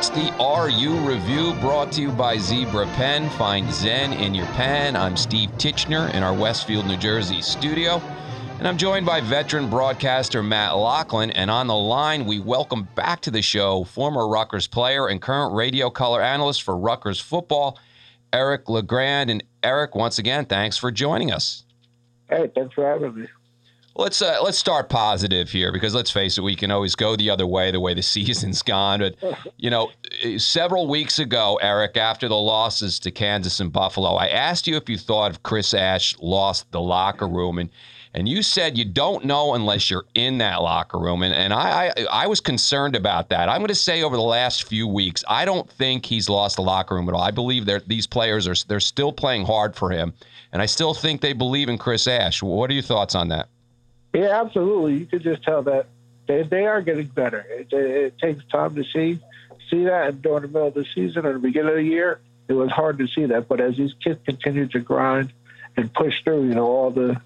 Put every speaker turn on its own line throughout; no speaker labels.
It's the RU Review brought to you by Zebra Pen. Find Zen in your pen. I'm Steve Titchener in our Westfield, New Jersey studio. And I'm joined by veteran broadcaster Matt Lachlan. And on the line, we welcome back to the show former Rutgers player and current radio color analyst for Rutgers football, Eric LeGrand. And Eric, once again, thanks for joining us.
Hey, thanks for having me.
Let's uh, let's start positive here because let's face it, we can always go the other way the way the season's gone. But you know, several weeks ago, Eric, after the losses to Kansas and Buffalo, I asked you if you thought if Chris Ash lost the locker room, and and you said you don't know unless you're in that locker room, and and I I, I was concerned about that. I'm going to say over the last few weeks, I don't think he's lost the locker room at all. I believe these players are they're still playing hard for him, and I still think they believe in Chris Ash. What are your thoughts on that?
Yeah, absolutely. You could just tell that they, they are getting better. It, it, takes time to see see that, and during the middle of the season or the beginning of the year, it was hard to see that. But as these kids continue to grind and push through, you know, all the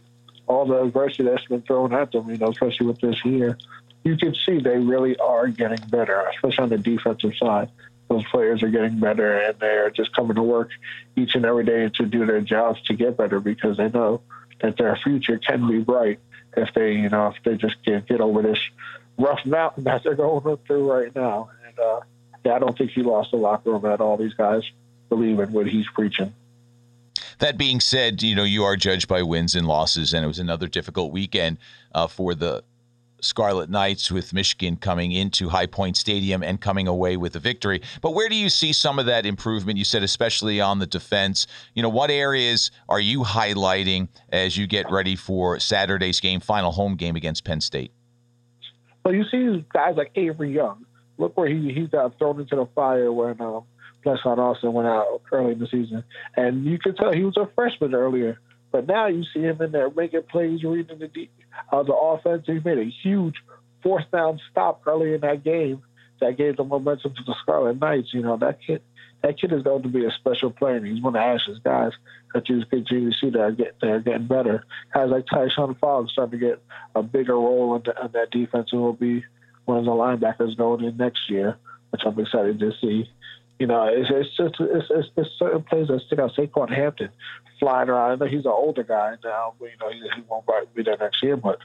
all the adversity that's been thrown at them, you know, especially with this year, you can see they really are getting better, especially on the defensive side. Those players are getting better, and they're just coming to work each and every day to do their jobs to get better because they know that their future can be bright if they, you know, if they just can't get over this rough mountain that they're going through right now. And uh, yeah, I don't think he lost the locker room at all. These guys believe in what he's preaching.
That being said, you know, you are judged by wins and losses, and it was another difficult weekend uh, for the Scarlet Knights with Michigan coming into High Point Stadium and coming away with a victory. But where do you see some of that improvement? You said especially on the defense. You know, what areas are you highlighting as you get ready for Saturday's game, final home game against Penn State?
Well, you see guys like Avery Young. Look where he he got thrown into the fire when um, Blessuan Austin went out early in the season, and you could tell he was a freshman earlier. But now you see him in there making plays, reading the deep, uh, the offense. He made a huge fourth down stop early in that game that gave the momentum to the Scarlet Knights. You know that kid, that kid is going to be a special player. And he's one of Ash's guys that you continue to see that are, get, that are getting better. Guys like Tyshon Fogg starting to get a bigger role in, the, in that defense and will be one of the linebackers going in next year, which I'm excited to see. You know, it's, it's just it's, it's, it's certain plays that stick out. Saquan Hampton flying around. I know he's an older guy now, but, you know, he, he won't be there next year, but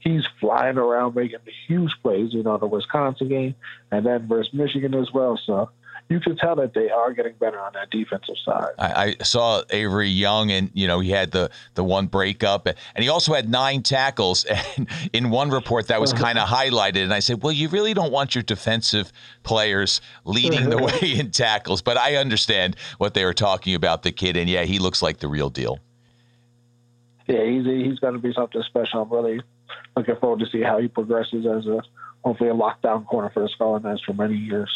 he's flying around making huge plays, you know, the Wisconsin game and then versus Michigan as well. So you can tell that they are getting better on that defensive side.
I, I, saw Avery Young, and you know he had the the one breakup, and he also had nine tackles. And in one report, that was uh-huh. kind of highlighted. And I said, well, you really don't want your defensive players leading the uh-huh. way in tackles, but I understand what they were talking about the kid, and yeah, he looks like the real deal.
Yeah, he's he's going to be something special. I'm really looking forward to see how he progresses as a hopefully a lockdown corner for the Scarlet Knights for many years.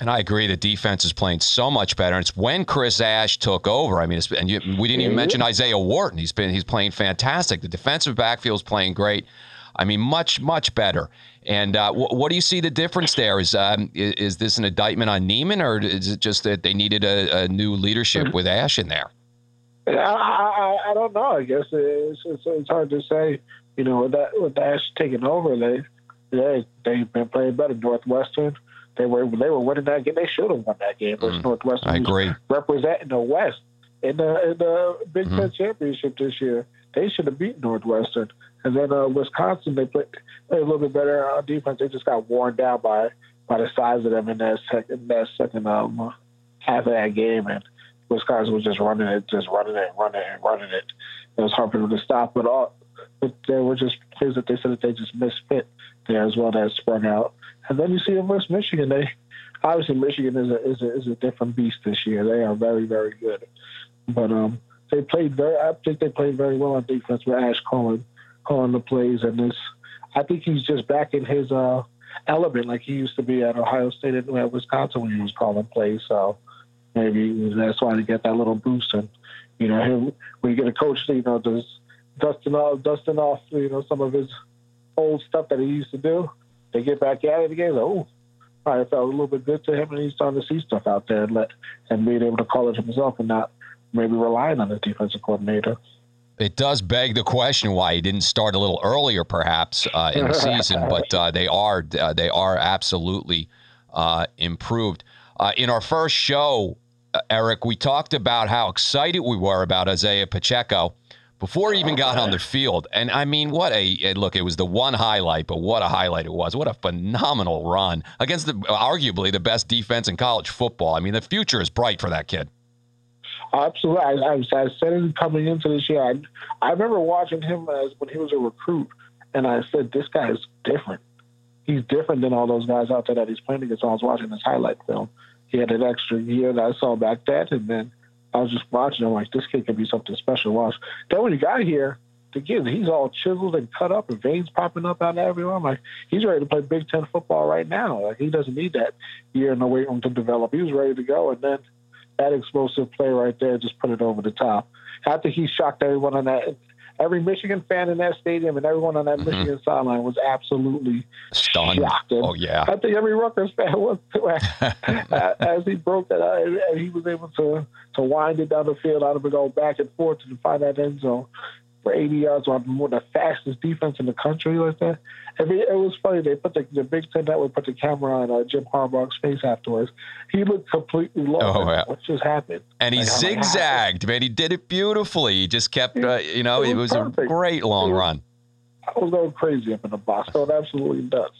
And I agree, the defense is playing so much better. And it's when Chris Ash took over. I mean, and you, we didn't even mention Isaiah Wharton. He's been he's playing fantastic. The defensive backfield is playing great. I mean, much much better. And uh, wh- what do you see the difference there? Is um, is, is this an indictment on Niemann, or is it just that they needed a, a new leadership with Ash in there?
I, I, I don't know. I guess it's, it's, it's hard to say. You know, with that with Ash taking over, they they they've been playing better. Northwestern they were they were winning that game. They should have won that game versus mm, Northwestern.
I agree.
Representing the West in the in the Big mm-hmm. Ten championship this year, they should have beaten Northwestern. And then uh, Wisconsin, they played, played a little bit better on defense. They just got worn down by by the size of them in that second that second um, half of that game, and Wisconsin was just running it, just running it, running it, running it. It was hard for them to stop, but all but there were just things that they said that they just misfit there as well that sprung out. And then you see in West Michigan, they obviously Michigan is a, is a is a different beast this year. They are very very good, but um, they played very. I think they played very well on defense with Ash calling calling the plays, and this. I think he's just back in his uh, element like he used to be at Ohio State and at Wisconsin when he was calling plays. So maybe that's why they get that little boost. And you know, him when you get a coach, you know, does dusting off dusting off you know some of his old stuff that he used to do they get back at it again. Oh, probably felt a little bit good to him, and he's starting to see stuff out there and let and being able to call it himself and not maybe relying on the defensive coordinator.
It does beg the question why he didn't start a little earlier, perhaps uh, in the season. But uh, they are uh, they are absolutely uh, improved. Uh, in our first show, uh, Eric, we talked about how excited we were about Isaiah Pacheco before he even got on the field. And I mean, what a eh, look! It was the one highlight, but what a highlight it was! What a phenomenal run against the arguably the best defense in college football. I mean, the future is bright for that kid.
Absolutely, I, I, I said it coming into this year. I, I remember watching him as when he was a recruit, and I said, "This guy is different. He's different than all those guys out there that he's playing against." I was watching his highlight film. He had an extra year that I saw back then, and then I was just watching him like this kid could be something special. Watch. Then when he got here, again, he's all chiseled and cut up, and veins popping up out of everywhere. I'm like, he's ready to play Big Ten football right now. Like he doesn't need that year in the weight room to develop. He was ready to go, and then that explosive play right there just put it over the top. I think he shocked everyone on that. Every Michigan fan in that stadium and everyone on that mm-hmm. Michigan sideline was absolutely
stunned.
Shocked.
And oh yeah,
I think every Rutgers fan was too. as he broke that, and he was able to to wind it down the field, out of it go back and forth to find that end zone for 80 yards on one of the fastest defense in the country like that. I mean, it was funny. They put the, the Big Ten Network put the camera on uh, Jim Harbaugh's face afterwards. He looked completely lost. Oh, yeah. What just happened?
And he like, zigzagged, man. He did it beautifully. He just kept, uh, you know, it was, it was a great long was, run.
I was going crazy up in the box. Going absolutely nuts.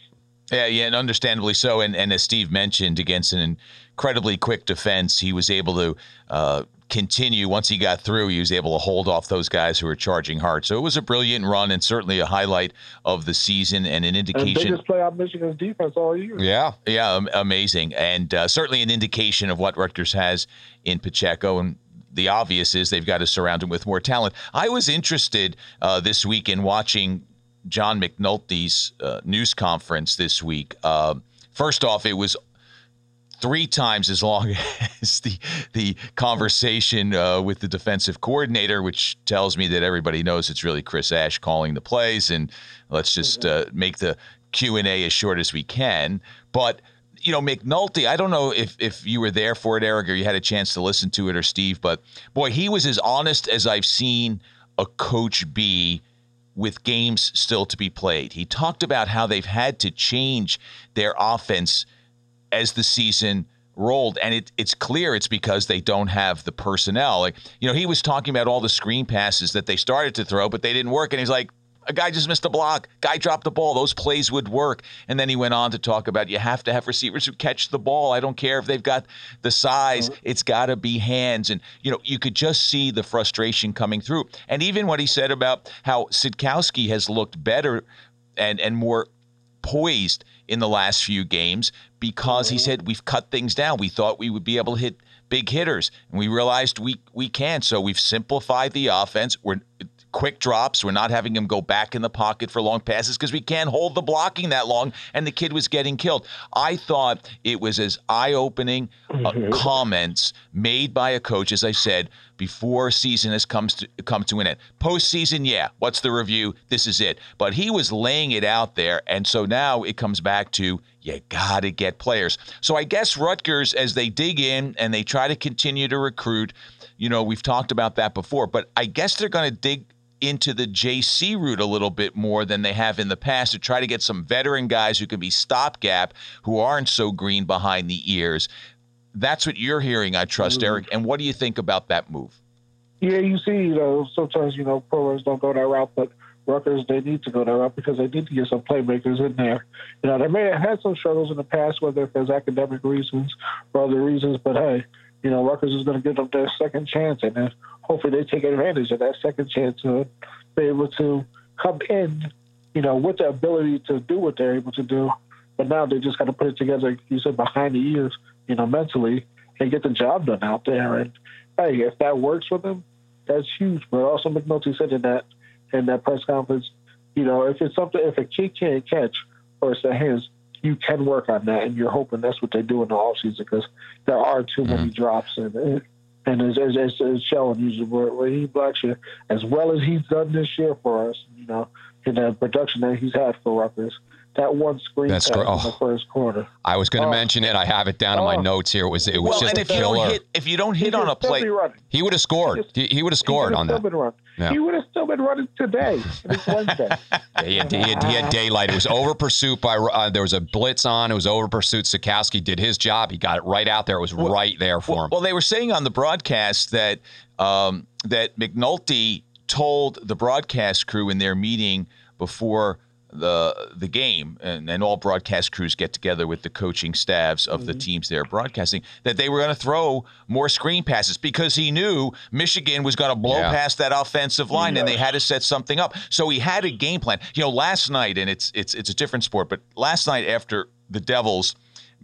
Yeah, yeah, and understandably so. And and as Steve mentioned, against an incredibly quick defense, he was able to uh, continue once he got through. He was able to hold off those guys who were charging hard. So it was a brilliant run and certainly a highlight of the season and an indication. And
biggest play on Michigan's defense all year.
Yeah,
yeah, amazing, and uh, certainly an indication of what Rutgers has in Pacheco and. The obvious is they've got to surround him with more talent. I was interested uh, this week in watching John McNulty's uh, news conference this week. Uh, first off, it was three times as long as the the conversation uh, with the defensive coordinator, which tells me that everybody knows it's really Chris Ash calling the plays, and let's just mm-hmm. uh, make the Q and A as short as we can. But you know, McNulty, I don't know if if you were there for it, Eric, or you had a chance to listen to it, or Steve, but boy, he was as honest as I've seen a coach be with games still to be played. He talked about how they've had to change their offense as the season rolled. And it, it's clear it's because they don't have the personnel. Like you know he was talking about all the screen passes that they started to throw but they didn't work. And he's like a guy just missed a block. Guy dropped the ball. Those plays would work. And then he went on to talk about you have to have receivers who catch the ball. I don't care if they've got the size. Mm-hmm. it's got to be hands. And you know you could just see the frustration coming through. And even what he said about how Sitkowski has looked better and and more poised in the last few games because he said we've cut things down. We thought we would be able to hit big hitters, and we realized we we can't. So we've simplified the offense. We're quick drops. We're not having him go back in the pocket for long passes because we can't hold the blocking that long. And the kid was getting killed. I thought it was as eye opening uh, mm-hmm. comments made by a coach, as I said, before season has comes to come to an end. Postseason, yeah. What's the review? This is it. But he was laying it out there, and so now it comes back to you got to get players. So I guess Rutgers, as they dig in and they try to continue to recruit, you know, we've talked about that before, but I guess they're going to dig into the JC route a little bit more than they have in the past to try to get some veteran guys who can be stopgap, who aren't so green behind the ears. That's what you're hearing, I trust, mm-hmm. Eric. And what do you think about that move?
Yeah, you see, you know, sometimes, you know, pros don't go that route, but Rutgers, they need to go that route because they need to get some playmakers in there. You know, they may have had some struggles in the past, whether it's academic reasons or other reasons, but hey, you know, Rutgers is going to give them their second chance, and then hopefully they take advantage of that second chance to be able to come in, you know, with the ability to do what they're able to do. But now they just got to put it together, like you said, behind the ears, you know, mentally, and get the job done out there. And hey, if that works for them, that's huge. But also, McNulty said in that in that press conference, you know, if it's something, if a kid can't catch or it's the hands, you can work on that, and you're hoping that's what they do in the off season because there are too mm-hmm. many drops and and as as, as, as Sheldon uses where, where he blocks you as well as he's done this year for us, you know, in the production that he's had for Rutgers. That one screen
That's
pass
great.
in
Oh.
the first quarter.
I was going to
Oh.
mention it. I have it down in my
Oh.
notes here. It was it was
well,
just a
if you don't
killer.
hit if you don't hit on a
still
play,
he would have scored. He, he would have scored on that.
have still been running.
Yeah.
He would have still been running today. and It's Wednesday.
Yeah, he, had, he, had, he had daylight. It was over pursuit by. Uh, there was a blitz on. It was over pursuit. Sitkowski did his job. He got it right out there. It was right there for him.
Well, they were saying on the broadcast that um, that McNulty told the broadcast crew in their meeting before the the game, and, and all broadcast crews get together with the coaching staffs of the mm-hmm. teams they're broadcasting, that they were going to throw more screen passes because he knew Michigan was going to blow
Yeah.
past that offensive line, and they had to set something up. So he had a game plan. You know, last night, and it's it's it's a different sport, but last night after the Devils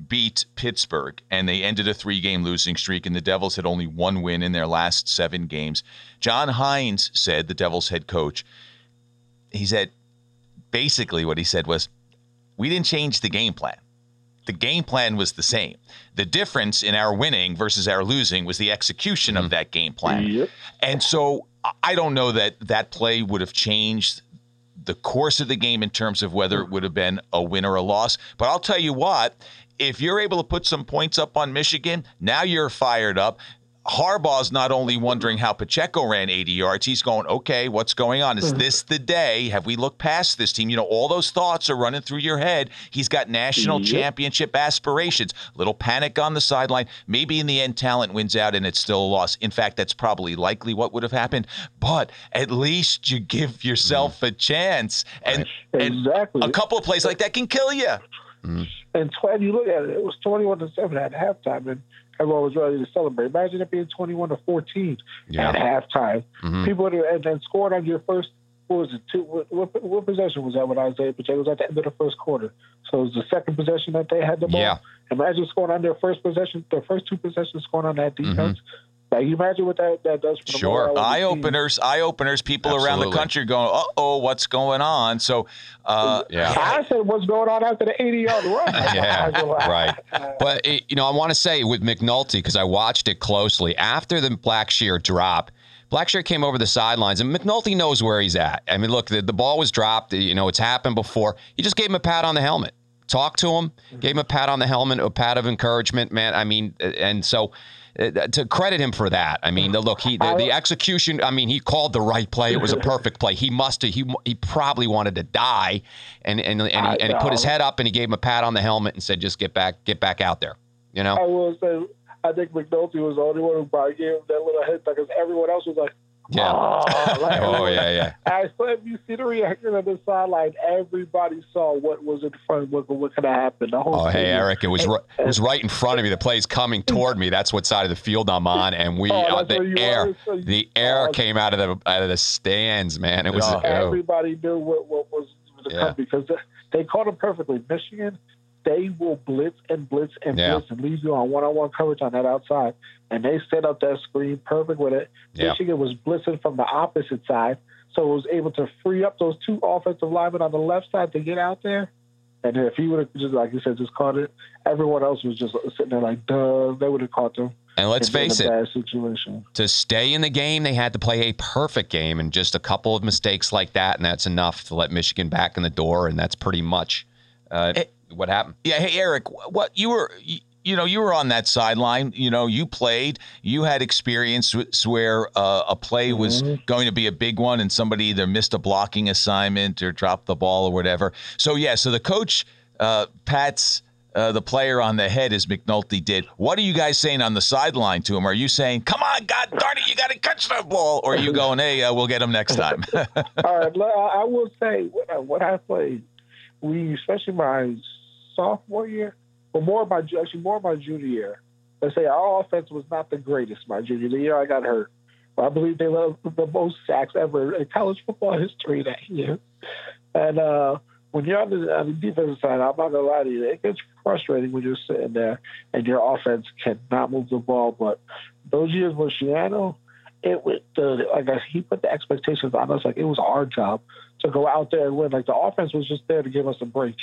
beat Pittsburgh and they ended a three game losing streak, and the Devils had only one win in their last seven games. John Hynes said, the Devils head coach, he said, basically what he said was, we didn't change the game plan. The game plan was the same. The difference in our winning versus our losing was the execution of mm-hmm. that game plan.
Yep.
And so I- I don't know that that play would have changed the course of the game in terms of whether it would have been a win or a loss. But I'll tell you what, if you're able to put some points up on Michigan, now you're fired up. Harbaugh's not only wondering how Pacheco ran 80 yards, he's going, okay, what's going on? Is hmm. this the day? Have we looked past this team? You know, all those thoughts are running through your head. He's got national
Yep.
championship aspirations. Little panic on the sideline. Maybe in the end, talent wins out and it's still a loss. In fact, that's probably likely what would have happened. But at least you give yourself hmm. a chance. And, and
Exactly.
a couple of plays like that can kill you.
And tw- you look at it, it was 21 to 7 at halftime, and everyone was ready to celebrate. Imagine it being 21 to 14
Yeah.
at halftime.
Mhm.
People have, and then scored on your first, what was it, two, what, what, what possession was that with Isaiah Pacheco? It was at the end of the first quarter. So it was the second possession that they had the ball.
Yeah.
Imagine scoring on their first possession, their first two possessions scoring on that
Mm-hmm.
Defense. Like, you imagine what that, that does for the
Sure.
the
Eye openers, eye openers. People around the country going, "Uh oh, what's going on?" So, uh,
Yeah.
I said, what's going on after the 80 yard run?
Yeah,
I was like,
right. But it, you know, I want to say with McNulty because I watched it closely after the Blackshear drop. Blackshear came over the sidelines, and McNulty knows where he's at. I mean, look, the, the ball was dropped. You know, it's happened before. He just gave him a pat on the helmet, talked to him, gave him a pat on the helmet, a pat of encouragement, man. I mean, and so. Uh, To credit him for that, I mean, the, look, he the, the execution. I mean, he called the right play. It was a perfect play. He must have. He he probably wanted to die, and and and he, and he put his head up and he gave him a pat on the helmet and said, "Just get back, get back out there." You know?
I will say, I think McNulty was the only one who probably gave him that little hit because everyone else was like,
Yeah.
oh, like,
Oh yeah, yeah.
I saw if you see the reaction on the sideline, everybody saw what was in front, of what, what could have happened. The whole
Oh hey. Eric, it was ri- it was right in front of me. The play's coming toward me. That's what side of the field I'm on, and we
Oh,
uh, the air,
are?
The air came out of the out of the stands, man. It was oh,
Everybody knew what, what was to
Yeah.
come because they, they called him perfectly. Michigan, they will blitz and blitz and
Yeah.
blitz and leave you on one-on-one coverage on that outside, and they set up that screen perfect with it.
Yeah.
Michigan was blitzing from the opposite side, so it was able to free up those two offensive linemen on the left side to get out there. And if he would have just, like you said, just caught it, everyone else was just sitting there like, duh, they would have caught them.
and let's
in- in
face it,
situation.
to stay in the game, they had to play a perfect game, and just a couple of mistakes like that, and that's enough to let Michigan back in the door, and that's pretty much uh,
Eh.
What happened.
yeah. Hey, Eric, what you were. You, you know, you were on that sideline. You know, you played. You had experience where uh, a play was going to be a big one, and somebody either missed a blocking assignment or dropped the ball or whatever. So yeah, so the coach uh, pats uh, the player on the head as McNulty did. What are you guys saying on the sideline to him? Are you saying, "Come on, God darn it, you got to catch that ball," or are you going, "Hey, uh, we'll get him next time"?
All right, I I will say what I, when I played, we especially my sophomore year, but more my actually more my junior year. Let's say our offense was not the greatest my junior the year I got hurt. But I believe they led the most sacks ever in college football history that year. And uh, when you're on the, on the defensive side, I'm not gonna lie to you, it gets frustrating when you're sitting there and your offense cannot move the ball. But those years with Schiano, it was the like I, he put the expectations on us like it was our job to go out there and win. Like the offense was just there to give us a break.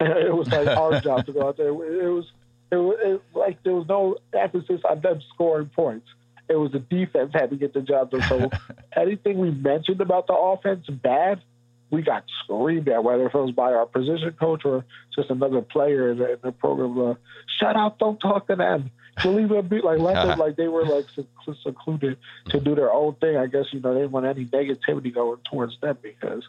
It was like our job to go out there. It was it was it, like there was no emphasis on them scoring points. It was the defense had to get the job done. So anything we mentioned about the offense bad, we got screamed at, whether it was by our position coach or just another player in the, in the program. Uh, Shut up! Don't talk to them. Believe it, be like let them like they were like secluded to do their own thing. I guess you know they didn't want any negativity going towards them because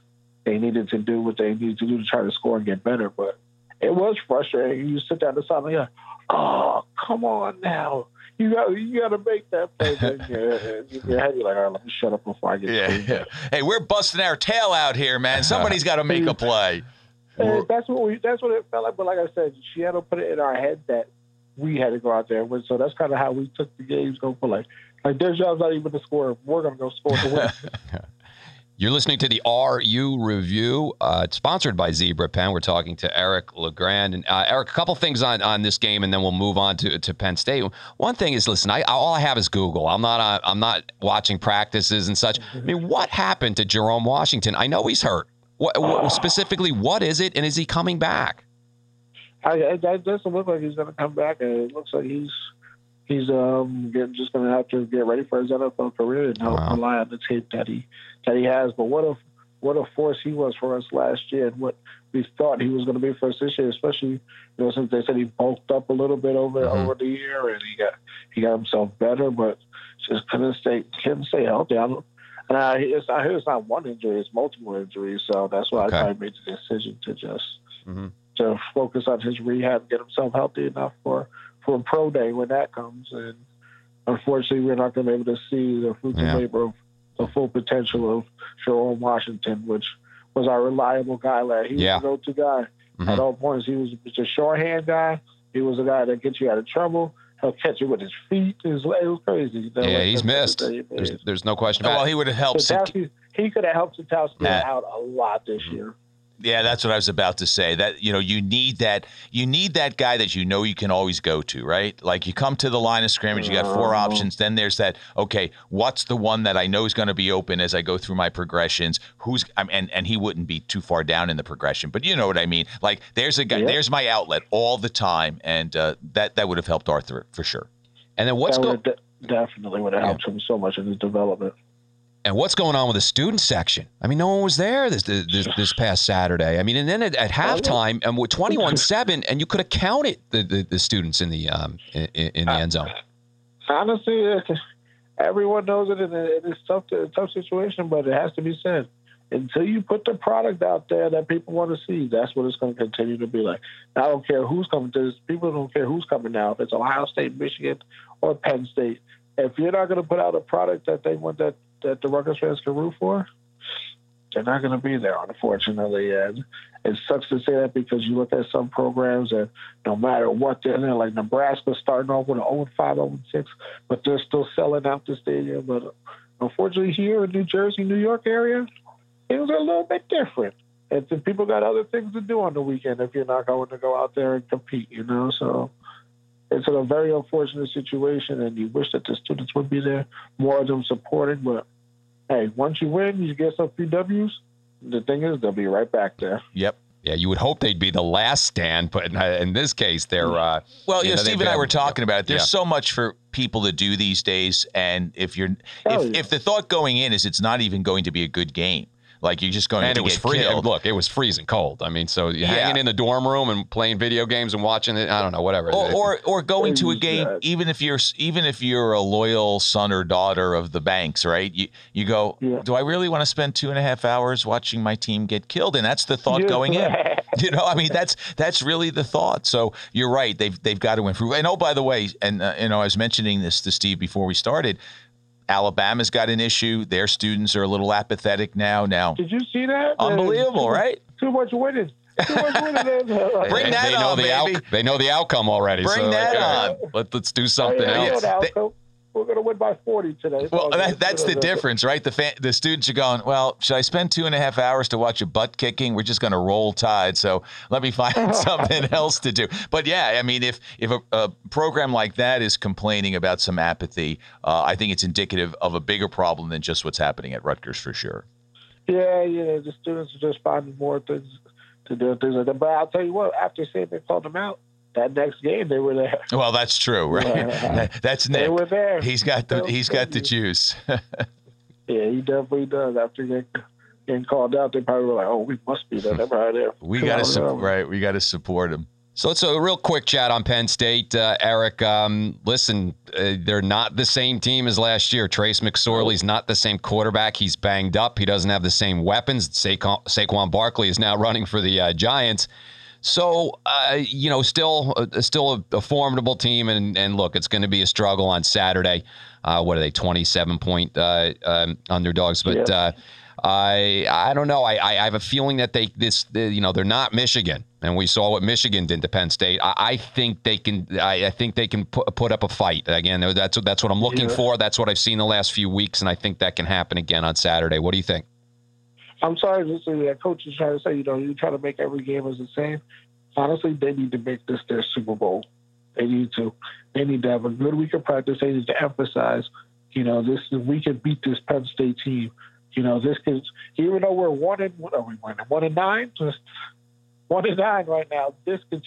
they needed to do what they needed to do to try to score and get better. But it was frustrating. You sit down the side like, oh, come on now you got you got to make that play. Then you're, you're like, all right, let me shut up before I get.
Yeah, yeah. Hey, we're busting our tail out here, man. Somebody's got to make a play.
And that's what we. That's what it felt like. But like I said, she had to put it in our head that we had to go out there and win. So that's kind of how we took the games. Go for like, like their job's not even to score. We're gonna go score to win.
You're listening to the RU Review. Uh, it's sponsored by Zebra Pen. We're talking to Eric LeGrand. And uh, Eric, a couple things on, on this game, and then we'll move on to, to Penn State. One thing is, listen, I, all I have is Google. I'm not uh, I'm not watching practices and such. I mean, what happened to Jerome Washington? I know he's hurt. What, what specifically? What is it, and is he coming back?
I, it doesn't look like he's going to come back. It looks like he's he's um just going to have to get ready for his NFL career and wow. rely on the tape that he that he has. But what a what a force he was for us last year, and what we thought he was going to be for us this year. Especially, you know, since they said he bulked up a little bit over mm-hmm. over the year, and he got he got himself better, but just couldn't stay couldn't stay healthy. I don't, and I, it's, I hear it's not one injury; it's multiple injuries. So that's why okay. I made the decision to just mm-hmm. to focus on his rehab, and get himself healthy enough for for pro day when that comes. And unfortunately, we're not going to be able to see the fruits yeah. of labor of the full potential of Jerome Washington, which was our reliable guy. Like he yeah. was the go-to guy mm-hmm. at all points. He was just a shorthand guy. He was a guy that gets you out of trouble. He'll catch you with his feet. It was, it was crazy. You
know, yeah, like he's missed. There's, there's, no question about
well, it. Well, he would have helped.
he could have helped Sitkowski out a lot this mm-hmm. year.
Yeah, that's what I was about to say. That you know, you need that you need that guy that you know you can always go to, right? Like you come to the line of scrimmage, you got four uh-huh. options. Then there's that. Okay, what's the one that I know is going to be open as I go through my progressions? Who's i and and he wouldn't be too far down in the progression, but you know what I mean. Like there's a guy, yeah. there's my outlet all the time, and uh, that that would have helped Arthur for sure.
And then what's going?
De- definitely would have helped him so much in his development.
And what's going on with the student section? I mean, no one was there this this, this past Saturday. I mean, and then at, at halftime, and with twenty one seven, and you could have counted the, the, the, students in the um in, in the end zone.
Honestly, everyone knows it, and it's tough to, a tough situation, but it has to be said. Until you put the product out there that people want to see, that's what it's going to continue to be like. I don't care who's coming to this. People don't care who's coming now. If it's Ohio State, Michigan, or Penn State, if you're not going to put out a product that they want that that the Rutgers fans can root for, they're not going to be there, unfortunately. And it sucks to say that because you look at some programs and no matter what they're in, like Nebraska starting off with an 0 5, 0 6, but they're still selling out the stadium. But unfortunately, here in New Jersey, New York area, things are a little bit different. And people got other things to do on the weekend if you're not going to go out there and compete, you know? So it's a very unfortunate situation, and you wish that the students would be there, more of them supporting, but hey, once you win, you get some PWs. The thing is, they'll be right back there.
Yep. Yeah, you would hope they'd be the last stand, but in this case, they're. Uh,
well, you know, Steve and I were talking about it. There's yeah. so much for people to do these days, and if you're, if, yeah. if the thought going in is it's not even going to be a good game, like you're just going and to
it was free-
killed.
Look, it was freezing cold. I mean, so yeah. hanging in the dorm room and playing video games and watching it. I don't know, whatever.
Or or, or going to a game, even if you're even if you're a loyal son or daughter of the banks, right? You you go, yeah. do I really want to spend two and a half hours watching my team get killed? And that's the thought yeah. going in. You know, I mean, that's that's really the thought. So you're right. They've they've got to improve. And oh, by the way, and uh, you know, I was mentioning this to Steve before we started. Alabama's got an issue. Their students are a little apathetic now. Now,
did you see that?
Unbelievable,
uh, too,
right?
Too much winning. Too much winning.
Bring that
they
on,
know the
baby.
Out, they know the outcome already.
Bring
so
that
like, on. Let, us do something
oh,
yeah,
else we're going to win by 40 today.
Well, that, that's the difference, right? The fan, the students are going, well, should I spend two and a half hours to watch a butt kicking? We're just going to roll tide. So let me find something else to do. But yeah, I mean, if if a, a program like that is complaining about some apathy, uh, I think it's indicative of a bigger problem than just what's happening at Rutgers for sure.
Yeah, yeah, the students are just finding more things to do things like that. But I'll tell you what, after saying they called them out, that next game they were there.
Well, that's true, right? that's Nick.
They were there.
He's got the he's got the juice.
yeah, he definitely does. After getting called out, they probably were like, "Oh, we must be there. They're right there."
We got to support. Right, we got to support them.
So it's a real quick chat on Penn State, uh, Eric. Um, listen, uh, they're not the same team as last year. Trace McSorley's not the same quarterback. He's banged up. He doesn't have the same weapons. Saquon, Saquon Barkley is now running for the uh, Giants. So uh, you know, still, uh, still a, a, formidable team, and and look, it's going to be a struggle on Saturday. Uh, what are they, twenty-seven point um, underdogs? But yeah. I I don't know. I, I have a feeling that they this they, you know they're not Michigan, and we saw what Michigan did to Penn State. I, I think they can. I, I, think they can put, put up a fight again. That's that's what I'm looking yeah. for. That's what I've seen the last few weeks, and I think that can happen again on Saturday. What do you think?
I'm sorry to say that coach is trying to say you know you try to make every game as the same. Honestly, they need to make this their Super Bowl. They need to. They need to have a good week of practice. They need to emphasize, you know, this we can beat this Penn State team you know, this is even though we're one and what are we winning? One and nine, just one and nine right now. This could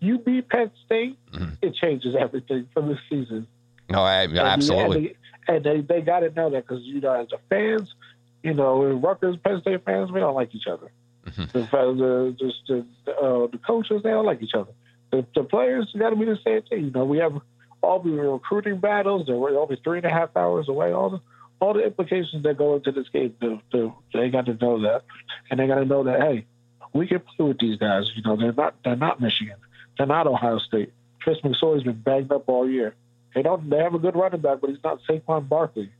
you beat Penn State, mm-hmm. it changes everything for this season.
No, I,
and
absolutely.
and they, and they, they got to know that because you know, as the fans, you know, Rutgers Penn State fans, we don't like each other. Mm-hmm. The, the, just the, uh, the coaches, they don't like each other. The, the players got to be the same thing. You know, we have all the recruiting battles. They're only three and a half hours away. All the all the implications that go into this game. To, to, they got to know that, and they got to know that hey, we can play with these guys. You know, they're not they're not Michigan, they're not Ohio State. Chris McSorley's been banged up all year. They don't they have a good running back, but he's not Saquon Barkley.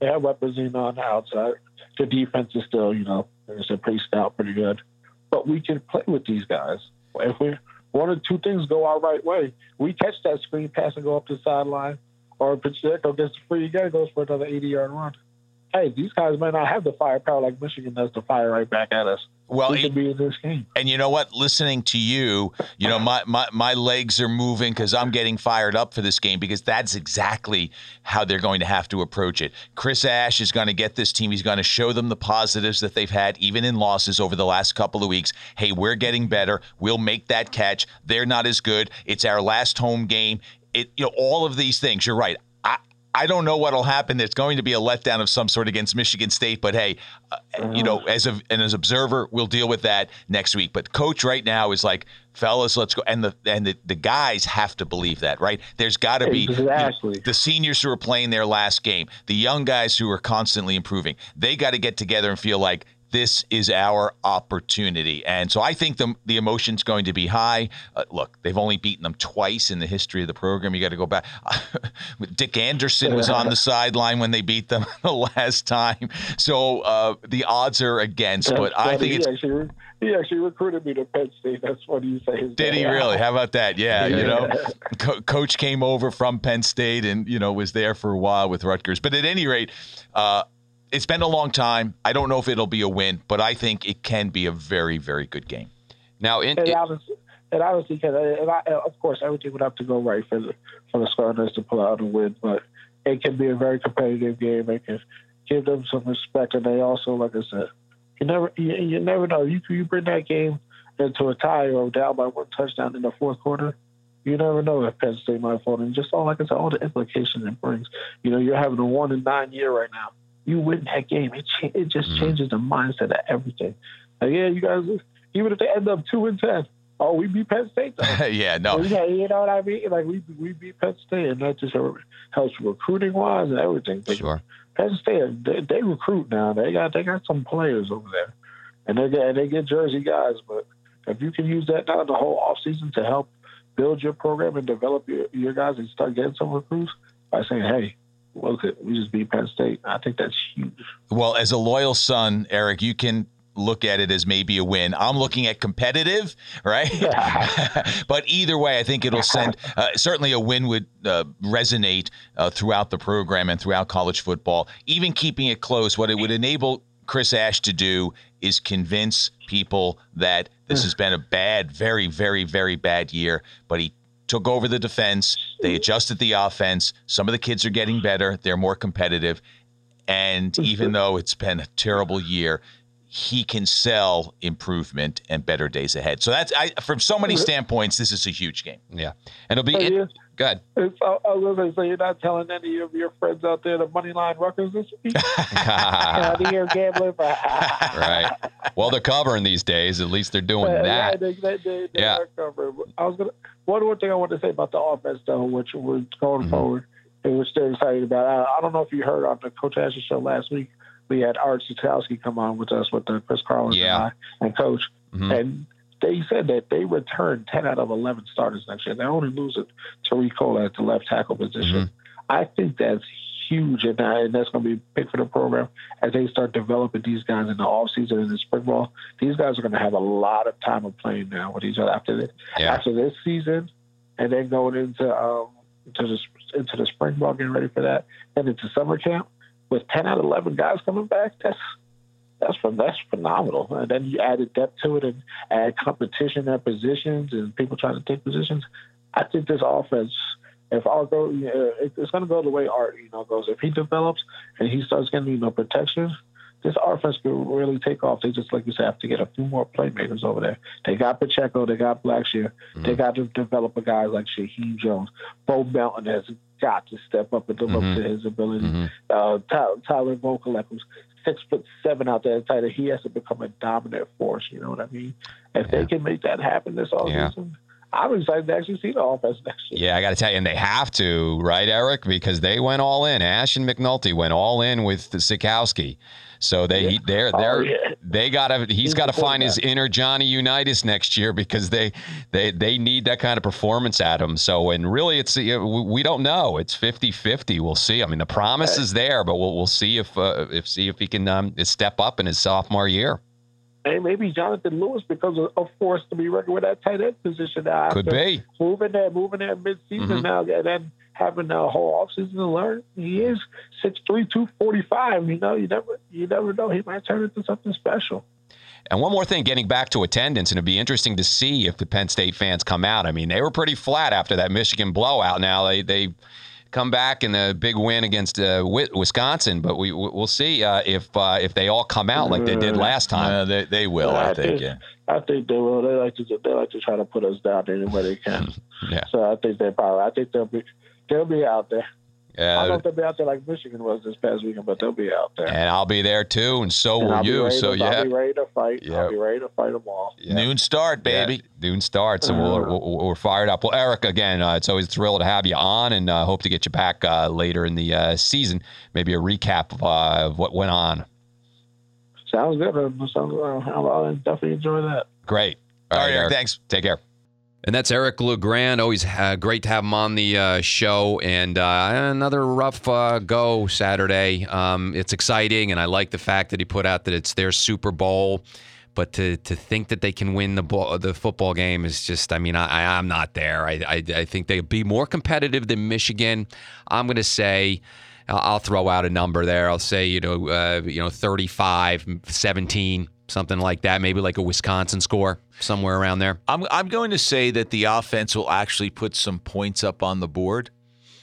They have weapons know, on the outside. The defense is still, you know, it's a pretty stout, pretty good. But we can play with these guys. If we one or two things go our right way, we catch that screen pass and go up the sideline or Pacheco gets the free again, goes for another 80 yard run. Hey, these guys might not have the firepower like Michigan does to fire right back at us. Well, we be in this game.
And you know what? Listening to you, you know, my my, my legs are moving because I'm getting fired up for this game because that's exactly how they're going to have to approach it. Chris Ash is going to get this team. He's going to show them the positives that they've had, even in losses over the last couple of weeks. Hey, we're getting better. We'll make that catch. They're not as good. It's our last home game it you know all of these things. You're right. I don't know what'll happen. There's going to be a letdown of some sort against Michigan State, but hey, uh, you know, as a and as observer, we'll deal with that next week. But coach right now is like, fellas, let's go. And the and the, the guys have to believe that, right? There's got to be
exactly.
you know, the seniors who are playing their last game, the young guys who are constantly improving. They got to get together and feel like this is our opportunity. And so I think the, the emotion's going to be high. Uh, look, they've only beaten them twice in the history of the program. You got to go back. Dick Anderson was on the sideline when they beat them the last time. So uh, the odds are against, but I think it's.
Actually, he actually recruited me to Penn State. That's what he says.
Did he really? How about that? Yeah, yeah. you know, Co- coach came over from Penn State and you know was there for a while with Rutgers. But at any rate, uh, it's been a long time. I don't know if it'll be a win, but I think it can be a very, very good game.
Now, in,
it, obviously, it obviously can. And I, of course, everything would have to go right for the for the Scarners to pull out a win, but it can be a very competitive game. It can give them some respect, and they also, like I said, you never you, you never know. You you bring that game into a tie or down by one touchdown in the fourth quarter. You never know if Penn State might fall. And just all like I said, all the implications it brings. You know, you're having a one and nine year right now you win that game. It cha- it just mm-hmm. changes the mindset of everything. Like, yeah, you guys, even if they end up two and ten, oh, we beat Penn State.
yeah, no,
yeah, you know what I mean. Like we we beat Penn State, and that just helps recruiting wise and everything.
But sure.
Penn State, they, they, recruit now. They got they got some players over there, and they get they get Jersey guys. But if you can use that now the whole off season to help build your program and develop your, your guys and start getting some recruits by saying, hey, at we just beat Penn State. I think that's huge.
Well, as a loyal son, Eric, you can look at it as maybe a win. I'm looking at competitive, right? but either way, I think it'll send uh, certainly a win would uh, resonate uh, throughout the program and throughout college football. Even keeping it close, what it would enable Chris Ash to do is convince people that this has been a bad, very, very, very bad year, but he took over the defense. They mm-hmm. adjusted the offense. Some of the kids are getting better. They're more competitive. And mm-hmm. even though it's been a terrible year, he can sell improvement and better days ahead. So that's I, from so many mm-hmm. standpoints, this is a huge game.
Yeah, and it'll be. It, Go ahead.
It's, I, I was going to say, so you're not telling any of your friends out there the money line Rutgers this week? Out here gambling.
right. Well, they're covering these days. At least they're doing
Yeah,
that.
they, they, they, they
Yeah.
are covering. I was gonna. One more thing I want to say about the offense, though, which we're going
Mhm.
forward, and we're still excited about. I, I don't know if you heard on the Coach Asher show last week. We had Art Sitkowski come on with us with the Chris Carlin
Yeah.
and, I, and Coach,
Mhm.
and they said that they return ten out of eleven starters next year. They only lose it Tariq Cole at the left tackle position.
Mhm.
I think that's huge, and, that- and that's going to be big for the program as they start developing these guys in the offseason and the spring ball. These guys are going to have a lot of time of playing now with each other after this,
Yeah.
after this season, and then going into um, into the into the spring ball, getting ready for that, and into summer camp with ten out of eleven guys coming back. That's that's phen- that's phenomenal. And then you added depth to it and add competition at positions and people trying to take positions. I think this offense, if all go, it- it's going to go the way Art, you know, goes. If he develops and he starts getting, you know, protection, this offense could really take off. They just, like you said, have to get a few more playmakers over there. They got Pacheco, they got Blackshear, they got to develop a guy like Shameen Jones. Bo Melton has got to step up and live
Mhm.
up to his ability.
Mhm.
Uh, Tyler, Tyler Vokolek, who's six foot seven out there, tight end, he has to become a dominant force. You know what I mean? If
Yeah.
they can make that happen this
Yeah.
I'm excited to actually see the offense next year.
Yeah, I got to tell you, and they have to, right, Eric? Because they went all in. Ash and McNulty went all in with Sitkowski. So they
Yeah.
they're
Oh,
they're
yeah.
they got to he's
He's
got to find his inner Johnny Unitas next year because they they they need that kind of performance at him. So and really it's we don't know. It's 50-50. We'll see. I mean the promise is there, but we'll we'll see if uh, if see if he can um, step up in his sophomore year.
And maybe Jonathan Lewis becomes a, force to be reckoned with that tight end position now.
Could be.
moving there, moving there mid-season
Mhm.
now, and then having a whole offseason to learn. He is 6'3", 245. You know, you never, you never know. He might turn into something special.
And one more thing, getting back to attendance, and it'd be interesting to see if the Penn State fans come out. I mean, they were pretty flat after that Michigan blowout. Now they they come back in a big win against uh, Wisconsin, but we we'll see uh, if uh, if they all come out like they did last time.
Uh, they, they will, I think. Yeah.
I think they will. They like to they like to try to put us down any way they can.
Yeah.
So I think they probably. I think they'll be they'll be out there. I don't know if they'll be out there like Michigan was this past weekend, but they'll be out there.
and I'll be there too, and so
And
will
I'll
you. So
to,
yeah,
I'll be ready to fight.
Yeah.
I'll be ready to fight them all.
yeah.
Noon start, baby.
Yeah, noon starts, and we're, we're, we're fired up. Well, Eric, again, uh, it's always a thrill to have you on, and uh, hope to get you back uh, later in the uh, season. Maybe a recap of, uh, of what went on.
Sounds good. Sounds, I'll, I'll definitely enjoy that.
Great.
All right, Eric,
Eric.
thanks.
Take care. And that's Eric LeGrand. Always uh, great to have him on the uh, show. And uh, another rough uh, go Saturday. Um, it's exciting, and I like the fact that he put out that it's their Super Bowl. But to, to think that they can win the the football game is just, I mean, I, I'm not there. I, I, I think they'd be more competitive than Michigan. I'm going to say, I'll, I'll throw out a number there. I'll say, you know, uh, you know, 35, 17, something like that. Maybe like a Wisconsin score, somewhere around there.
I'm I'm going to say that the offense will actually put some points up on the board.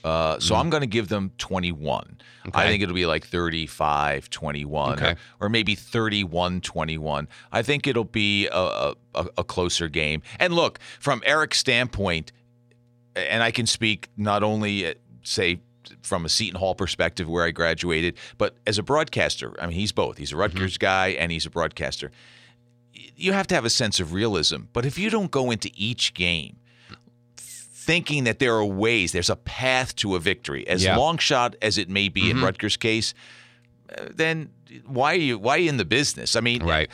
Uh, so I'm going to give them 21. I
Mm-hmm.
Think it'll be like 35 21
Okay.
or, or maybe 31 21. I think it'll be a, a, a a closer game. And look, from Eric's standpoint, and I can speak not only, uh, say, from a Seton Hall perspective where I graduated, but as a broadcaster. I mean, he's both. He's a Rutgers guy and he's a broadcaster. You have to have a sense of realism. But if you don't go into each game thinking that there are ways, there's a path to a victory, as
Yeah.
long shot as it may be in
Mhm.
Rutgers' case, uh, then why are you why are you in the business? I mean,
Right.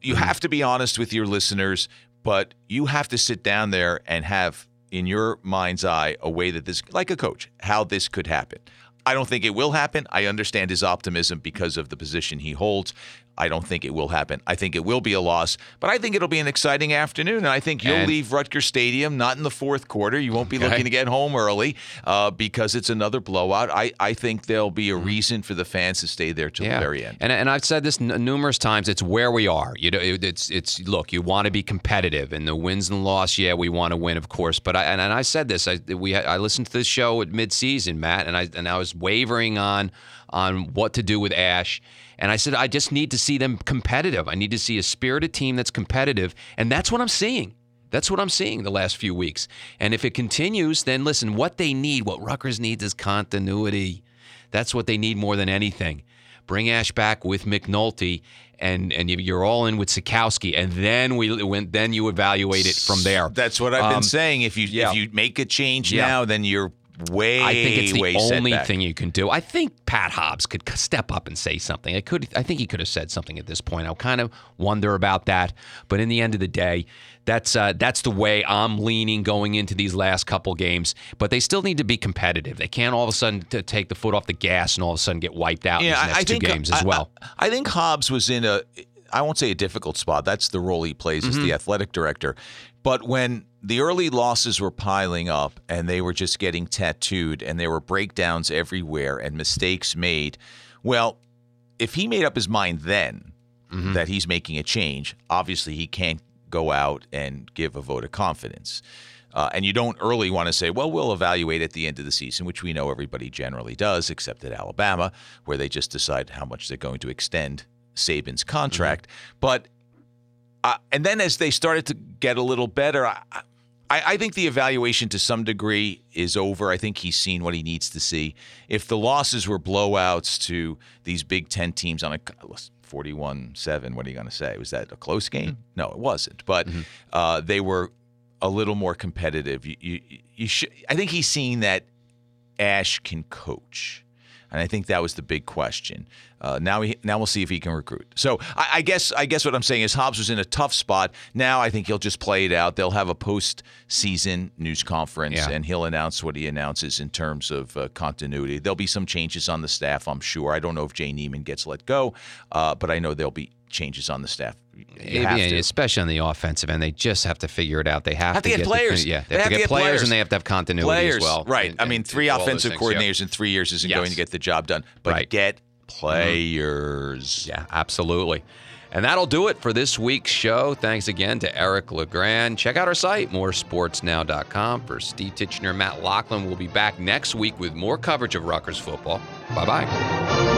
you have to be honest with your listeners, but you have to sit down there and have in your mind's eye a way that this like a coach, how this could happen. I don't think it will happen. I understand his optimism because of the position he holds. I don't think it will happen. I think it will be a loss, but I think it'll be an exciting afternoon. And I think you'll
And-
leave Rutgers Stadium not in the fourth quarter. You won't be
Okay.
looking to get home early uh, because it's another blowout. I, I think there'll be a
Mm-hmm.
reason for the fans to stay there till the very end.
And and I've said this n- numerous times. It's where we are. You know, it- it's it's look. You want to be competitive, and the wins and loss. Yeah, we want to win, of course. But I and, and I said this. I we I listened to this show at midseason, Matt, and I and I was wavering on on what to do with Ash. And I said, I just need to see them competitive. I need to see a spirited team that's competitive, and that's what I'm seeing. That's what I'm seeing the last few weeks. And if it continues, then listen, what they need, what Rutgers needs is continuity. That's what they need more than anything. Bring Ash back with McNulty, and and you're all in with Sitkowski, and then we when then you evaluate it from there.
That's what I've um, been saying. If you yeah. if you make a change yeah. now, then you're way.
I think it's the only
setback.
thing you can do. I think Pat Hobbs could step up and say something. I could. I think he could have said something at this point. I kind of wonder about that. But in the end of the day, that's uh, that's the way I'm leaning going into these last couple games. But they still need to be competitive. They can't all of a sudden take the foot off the gas and all of a sudden get wiped out yeah, in these next I, two think, games as well.
I, I think Hobbs was in a. I won't say a difficult spot. That's the role he plays mm-hmm. as the mm-hmm. athletic director. But when the early losses were piling up and they were just getting tattooed and there were breakdowns everywhere and mistakes made, well, if he made up his mind then mm-hmm. that he's making a change, obviously he can't go out and give a vote of confidence. Uh, and you don't early want to say, well, we'll evaluate at the end of the season, which we know everybody generally does, except at Alabama, where they just decide how much they're going to extend Saban's contract. Mm-hmm. But uh, and then as they started to get a little better, I, I, I, think the evaluation to some degree is over. I think he's seen what he needs to see. If the losses were blowouts to these Big Ten teams on a 41 7, what are you going to say? Was that a close game? Mm-hmm. No, it wasn't. But mm-hmm. uh, they were a little more competitive. You, you, you should, I think he's seen that Ash can coach. And I think that was the big question. Uh, now, he, now we'll see if he can recruit. So I, I, guess I guess what I'm saying is Hobbs was in a tough spot. Now I think he'll just play it out. They'll have a post-season news conference, yeah. and he'll announce what he announces in terms of uh, continuity. There'll be some changes on the staff, I'm sure. I don't know if Jay Niemann gets let go, uh, but I know there'll be changes on the staff.
Yeah, especially on the offensive end, they just have to figure it out. They have,
have
to,
to, get, players.
The, yeah, they, they have, have, to get, players, players, and they have to have continuity
players,
as well.
Right.
And,
I mean, three offensive coordinators yeah. in three years isn't yes. going to get the job done, but
right.
get Mm-hmm. players.
Yeah, absolutely. And that'll do it for this week's show. Thanks again to Eric LeGrand. Check out our site, moresportsnow.com. For Steve Titchener, Matt Lachlan, we'll be back next week with more coverage of Rutgers football. Bye bye.